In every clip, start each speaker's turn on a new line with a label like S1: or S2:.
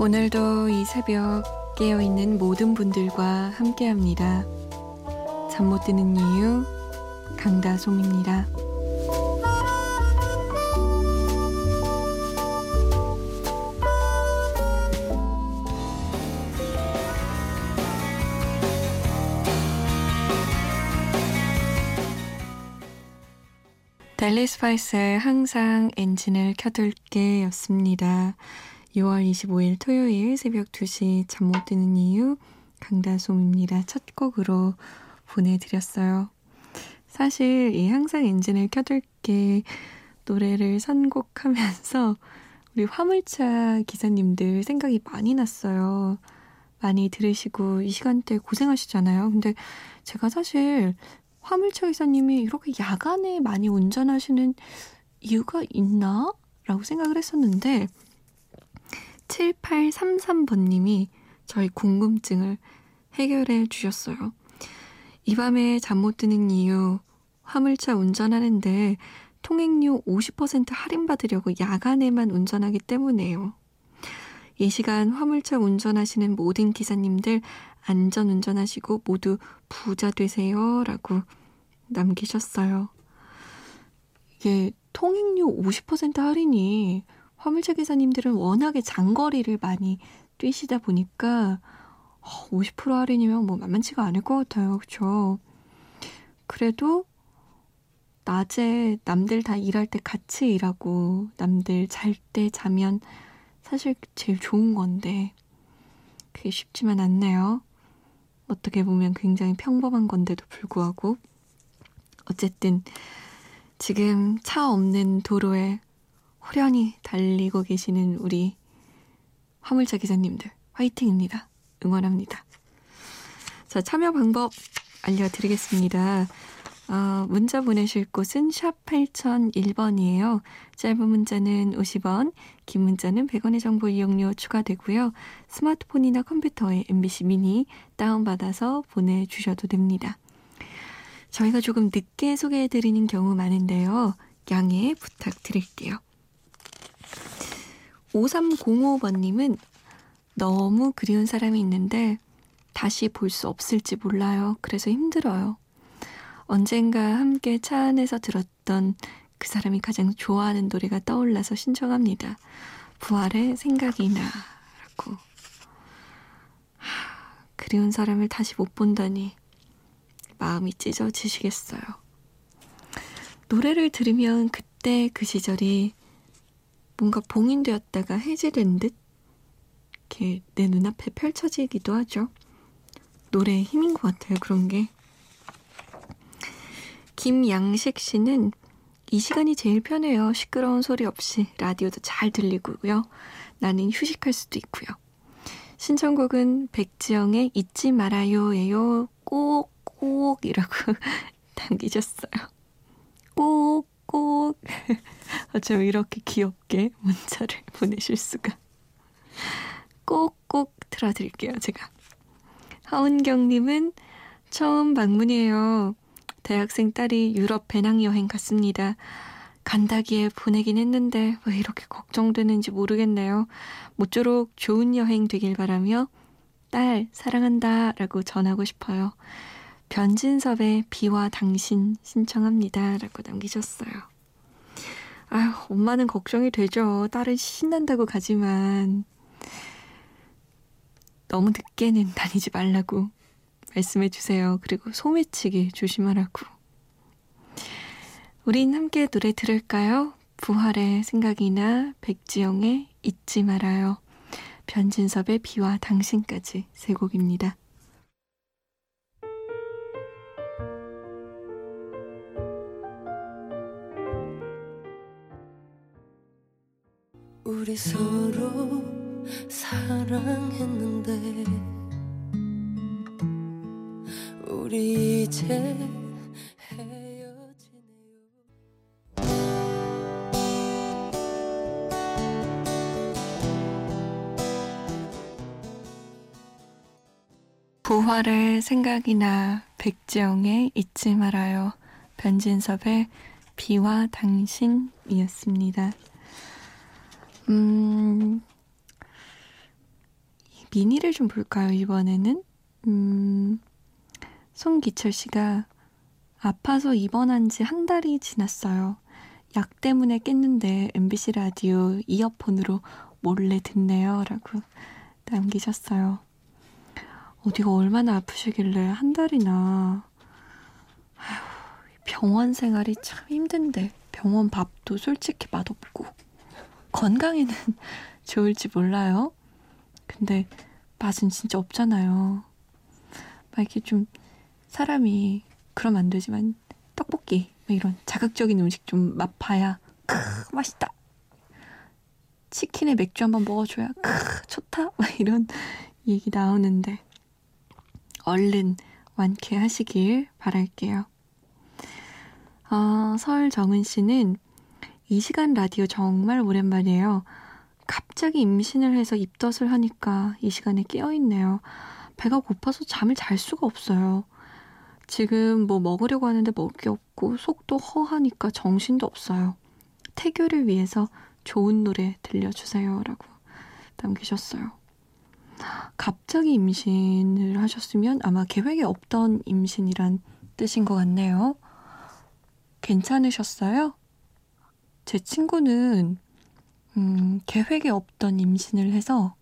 S1: 오늘도 이 새벽 깨어있는 모든 분들과 함께합니다. 잠 못 드는 이유 강다솜입니다. 델리 스파이스의 항상 엔진을 켜둘게 였습니다. 6월 25일 토요일 새벽 2시 잠 못 드는 이유 강다솜입니다. 첫 곡으로 보내드렸어요. 사실 이 항상 엔진을 켜둘게 노래를 선곡하면서 우리 화물차 기사님들 생각이 많이 났어요. 많이 들으시고 이 시간대 고생하시잖아요. 근데 제가 사실 화물차 기사님이 이렇게 야간에 많이 운전하시는 이유가 있나? 라고 생각을 했었는데 7833번님이 저희 궁금증을 해결해 주셨어요. 이 밤에 잠 못 드는 이유 화물차 운전하는데 통행료 50% 할인받으려고 야간에만 운전하기 때문에요. 이 시간 화물차 운전하시는 모든 기사님들 안전 운전하시고 모두 부자 되세요. 라고 남기셨어요. 이게 통행료 50% 할인이 화물차 기사님들은 워낙에 장거리를 많이 뛰시다 보니까 50% 어, 할인이면 뭐 만만치가 않을 것 같아요. 그쵸? 그래도 낮에 남들 다 일할 때 같이 일하고 남들 잘 때 자면 사실 제일 좋은 건데 그게 쉽지만 않네요. 어떻게 보면 굉장히 평범한 건데도 불구하고 어쨌든 지금 차 없는 도로에 호련히 달리고 계시는 우리 화물차 기사님들 화이팅입니다. 응원합니다. 자, 참여 방법 알려드리겠습니다. 어, 문자 보내실 곳은 샵 8001번이에요. 짧은 문자는 50원, 긴 문자는 100원의 정보 이용료 추가되고요. 스마트폰이나 컴퓨터에 MBC 미니 다운받아서 보내주셔도 됩니다. 저희가 조금 늦게 소개해드리는 경우 많은데요. 양해 부탁드릴게요. 5305번님은 너무 그리운 사람이 있는데 다시 볼 수 없을지 몰라요. 그래서 힘들어요. 언젠가 함께 차 안에서 들었던 그 사람이 가장 좋아하는 노래가 떠올라서 신청합니다. 부활의 생각이 나. 라고. 하, 그리운 사람을 다시 못 본다니. 마음이 찢어지시겠어요. 노래를 들으면 그때 그 시절이 뭔가 봉인되었다가 해제된 듯 이렇게 내 눈앞에 펼쳐지기도 하죠. 노래의 힘인 것 같아요, 그런 게. 김양식 씨는 이 시간이 제일 편해요. 시끄러운 소리 없이 라디오도 잘 들리고요. 나는 휴식할 수도 있고요. 신청곡은 백지영의 잊지 말아요예요. 꼭꼭 이라고 남기셨어요. 꼭 꼭. 어쩜 이렇게 귀엽게 문자를 보내실 수가. 꼭꼭 틀어드릴게요, 제가. 하은경님은 처음 방문이에요. 대학생 딸이 유럽 배낭여행 갔습니다. 간다기에 보내긴 했는데 왜 이렇게 걱정되는지 모르겠네요. 모쪼록 좋은 여행 되길 바라며 딸 사랑한다 라고 전하고 싶어요. 변진섭의 비와 당신 신청합니다 라고 남기셨어요. 아휴 엄마는 걱정이 되죠. 딸은 신난다고 가지만 너무 늦게는 다니지 말라고 말씀해 주세요. 그리고 소매치기 조심하라고. 우린 함께 노래 들을까요? 부활의 생각이나 백지영의 잊지 말아요. 변진섭의 비와 당신까지 세 곡입니다. 우리 서로 사랑했는데 우리 이제. 부활의 생각이나 백지영의 잊지 말아요. 변진섭의 비와 당신이었습니다. 음, 미니를 좀 볼까요, 이번에는? 음, 송기철 씨가 아파서 입원한 지 한 달이 지났어요. 약 때문에 깼는데 MBC 라디오 이어폰으로 몰래 듣네요. 라고 남기셨어요. 어디가 얼마나 아프시길래 한 달이나. 아휴, 병원 생활이 참 힘든데 병원 밥도 솔직히 맛없고 건강에는 좋을지 몰라요. 근데 맛은 진짜 없잖아요. 막 이렇게 좀 사람이 그러면 안 되지만 떡볶이 이런 자극적인 음식 좀 맛봐야 크 맛있다. 치킨에 맥주 한번 먹어줘야 크 좋다. 막 이런 얘기 나오는데 얼른 완쾌하시길 바랄게요. 어, 설정은 씨는 이 시간 라디오 정말 오랜만이에요. 갑자기 임신을 해서 입덧을 하니까 이 시간에 깨어있네요. 배가 고파서 잠을 잘 수가 없어요. 지금 뭐 먹으려고 하는데 먹을 게 없고 속도 허하니까 정신도 없어요. 태교를 위해서 좋은 노래 들려주세요. 라고 남기셨어요. 갑자기 임신을 하셨으면 아마 계획에 없던 임신이란 뜻인 것 같네요. 괜찮으셨어요? 제 친구는 음, 계획에 없던 임신을 해서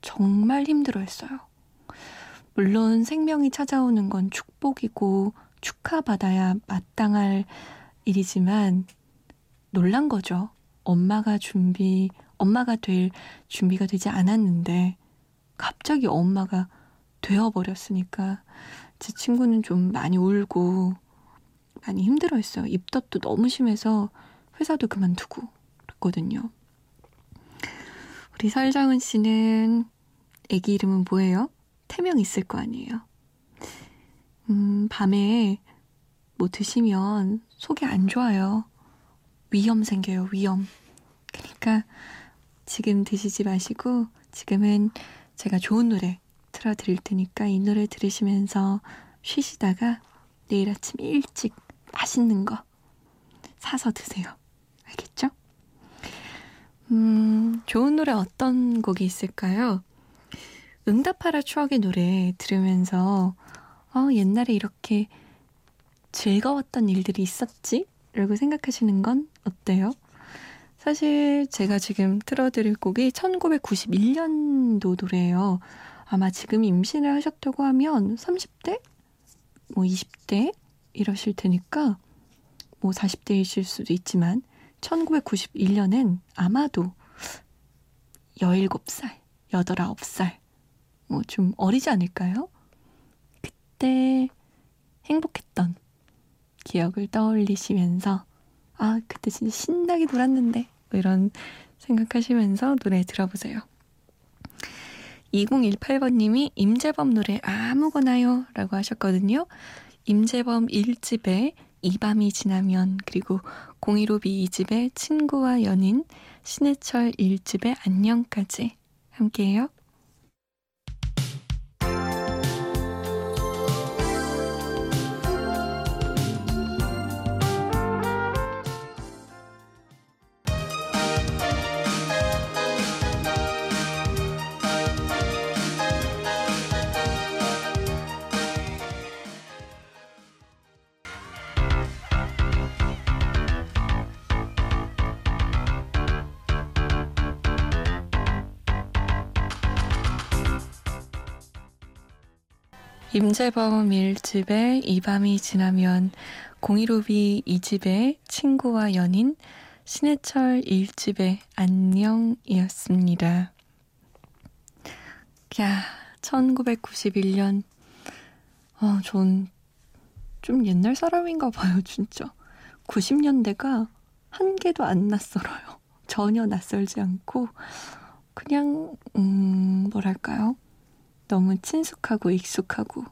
S1: 정말 힘들어 했어요. 물론 생명이 찾아오는 건 축복이고 축하받아야 마땅할 일이지만 놀란 거죠. 엄마가 준비, 엄마가 될 준비가 되지 않았는데 갑자기 엄마가 되어버렸으니까 제 친구는 좀 많이 울고 많이 힘들어 했어요. 입덧도 너무 심해서 회사도 그만두고 그랬거든요. 우리 설정은 씨는 애기 이름은 뭐예요? 태명 있을 거 아니에요. 음, 밤에 뭐 드시면 속이 안 좋아요. 위험 생겨요, 위험. 그러니까 지금 드시지 마시고 지금은 제가 좋은 노래 틀어드릴 테니까 이 노래 들으시면서 쉬시다가 내일 아침 일찍 맛있는 거 사서 드세요. 알겠죠? 음, 좋은 노래 어떤 곡이 있을까요? 응답하라 추억의 노래 들으면서 어, 옛날에 이렇게 즐거웠던 일들이 있었지? 라고 생각하시는 건 어때요? 사실 제가 지금 틀어드릴 곡이 1991년도 노래예요. 아마 지금 임신을 하셨다고 하면 30대? 뭐 20대? 이러실 테니까 뭐 40대이실 수도 있지만 1991년엔 아마도 17살, 8, 9살 뭐 좀 어리지 않을까요? 그때 행복했던 기억을 떠올리시면서 아, 그때 진짜 신나게 놀았는데 뭐 이런 생각하시면서 노래 들어보세요. 2018번님이 임재범 노래 아무거나요 라고 하셨거든요. 임재범 1집에 이 밤이 지나면 그리고 015B 2집의 친구와 연인 신해철 1집의 안녕까지 함께해요. 임재범 1집에 이 밤이 지나면 015B 2집의 친구와 연인 신해철 1집의 안녕이었습니다. 야, 1991년. 어, 전좀 옛날 사람인가 봐요, 진짜. 90년대가 한 개도 안 낯설어요. 전혀 낯설지 않고, 그냥, 음, 뭐랄까요? 너무 친숙하고 익숙하고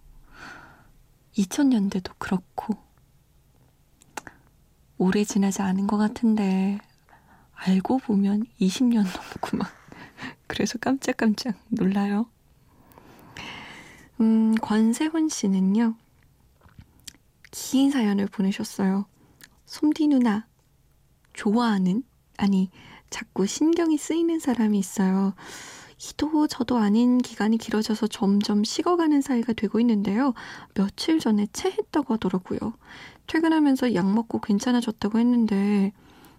S1: 2000년대도 그렇고 오래 지나지 않은 것 같은데 알고 보면 20년 넘구만. 그래서 깜짝깜짝 놀라요. 음, 권세훈 씨는요. 긴 사연을 보내셨어요. 솜디 누나 좋아하는 아니 자꾸 신경이 쓰이는 사람이 있어요. 이도 저도 아닌 기간이 길어져서 점점 식어가는 사이가 되고 있는데요. 며칠 전에 체했다고 하더라고요. 퇴근하면서 약 먹고 괜찮아졌다고 했는데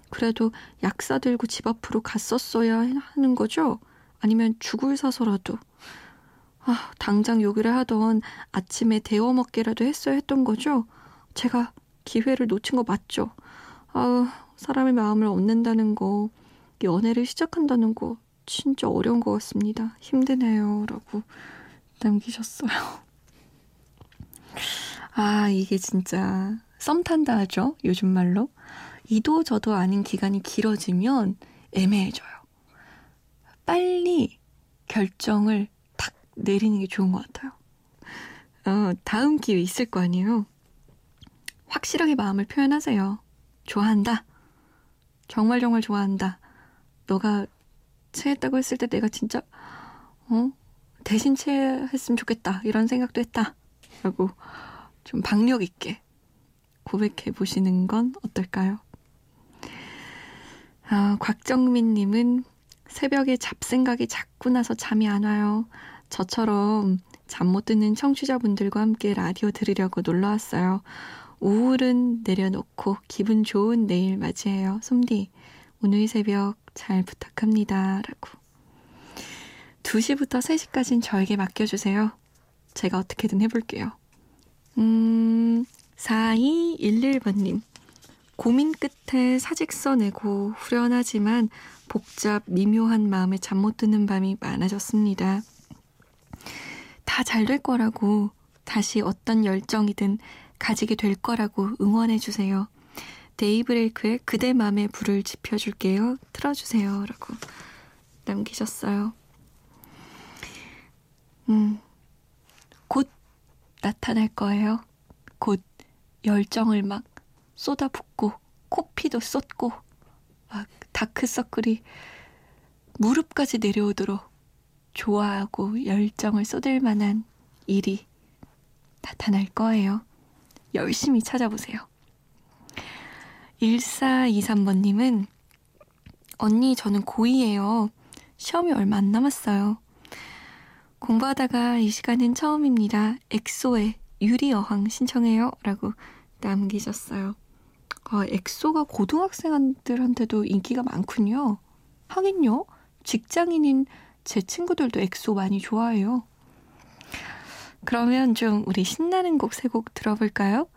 S1: 그래도 약 사 들고 집 앞으로 갔었어야 하는 거죠? 아니면 죽을 사서라도 아, 당장 요기를 하던 아침에 데워 먹기라도 했어야 했던 거죠? 제가 기회를 놓친 거 맞죠? 아우, 사람의 마음을 얻는다는 거, 연애를 시작한다는 거, 진짜 어려운 것 같습니다. 힘드네요. 라고 남기셨어요. 아, 이게 진짜 썸 탄다 하죠? 요즘 말로. 이도 저도 아닌 기간이 길어지면 애매해져요. 빨리 결정을 탁 내리는 게 좋은 것 같아요. 어, 다음 기회 있을 거 아니에요? 확실하게 마음을 표현하세요. 좋아한다. 정말 정말 좋아한다. 너가 체했다고 했을 때 내가 진짜 어 대신 체했으면 좋겠다 이런 생각도 했다. 라고 좀 박력 있게 고백해 보시는 건 어떨까요? 아, 곽정민님은 새벽에 잡생각이 자꾸 나서 잠이 안 와요. 저처럼 잠 못 드는 청취자분들과 함께 라디오 들으려고 놀러 왔어요. 우울은 내려놓고 기분 좋은 내일 맞이해요. 솜디, 오늘 새벽 잘 부탁합니다. 라고. 2시부터 3시까지는 저에게 맡겨주세요. 제가 어떻게든 해볼게요. 음, 4211번님. 고민 끝에 사직서 내고 후련하지만 복잡, 미묘한 마음에 잠 못 드는 밤이 많아졌습니다. 다 잘 될 거라고 다시 어떤 열정이든 가지게 될 거라고 응원해 주세요. 데이브레이크의 그대 맘에 불을 지펴줄게요. 틀어주세요. 라고 남기셨어요. 음, 곧 나타날 거예요. 곧 열정을 막 쏟아붓고, 코피도 쏟고, 막 다크서클이 무릎까지 내려오도록 좋아하고 열정을 쏟을 만한 일이 나타날 거예요. 열심히 찾아보세요. 1423번님은 언니 저는 고2예요. 시험이 얼마 안 남았어요. 공부하다가 이 시간은 처음입니다. 엑소의 유리어항 신청해요. 라고 남기셨어요. 아, 엑소가 고등학생들한테도 인기가 많군요. 하긴요. 직장인인 제 친구들도 엑소 많이 좋아해요. 그러면 좀 우리 신나는 곡 세곡 들어볼까요?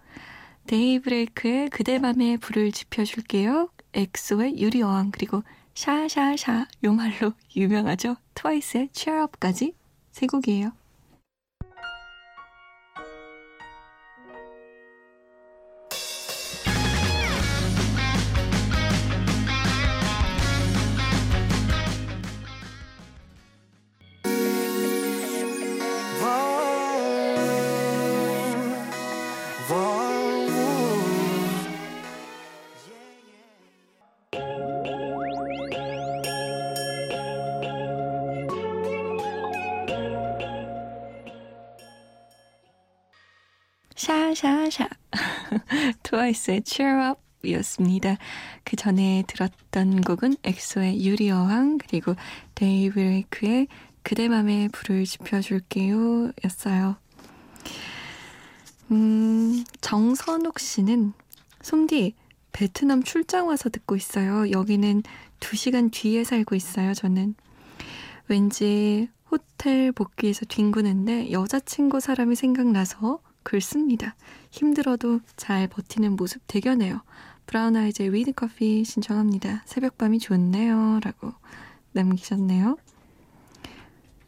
S1: 데이브레이크의 그대 맘에 불을 지펴줄게요. 엑소의 유리어항 그리고 샤샤샤 요 말로 유명하죠. 트와이스의 Cheer Up까지 세 곡이에요. 트와이스의 Cheer Up 이었습니다. 그 전에 들었던 곡은 엑소의 유리어왕 그리고 데이브레이크의 그대 맘에 불을 지펴줄게요 였어요. 음, 정선옥 씨는 솜디 베트남 출장 와서 듣고 있어요. 여기는 2시간 뒤에 살고 있어요, 저는. 왠지 호텔 복귀해서 뒹구는데 여자친구 사람이 생각나서 글 씁니다. 힘들어도 잘 버티는 모습 대견해요. 브라운 아이즈의 With Coffee 신청합니다. 새벽밤이 좋네요. 라고 남기셨네요.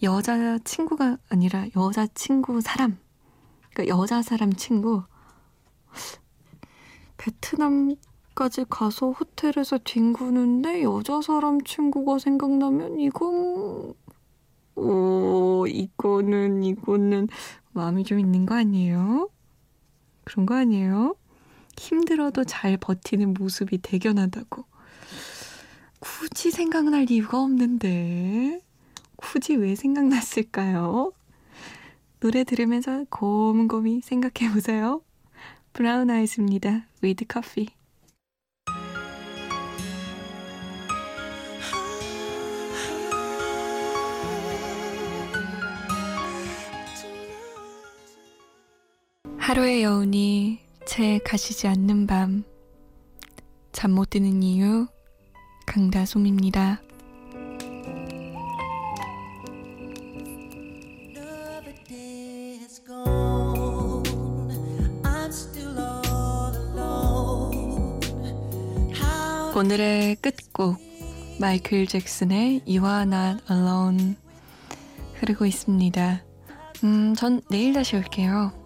S1: 여자 친구가 아니라 여자 친구 사람. 그러니까 여자 사람 친구. 베트남까지 가서 호텔에서 뒹구는데 여자 사람 친구가 생각나면 이건 오 이거는 이거는 마음이 좀 있는 거 아니에요? 그런 거 아니에요? 힘들어도 잘 버티는 모습이 대견하다고. 굳이 생각날 이유가 없는데. 굳이 왜 생각났을까요? 노래 들으면서 곰곰이 생각해 보세요. 브라운 아이즈입니다. With Coffee. 하루의 여운이 채 가시지 않는 밤. 잠 못 드는 이유, 강다솜입니다. 오늘의 끝곡 마이클 잭슨의 You Are Not Alone 흐르고 있습니다. 음, 전 내일 다시 올게요.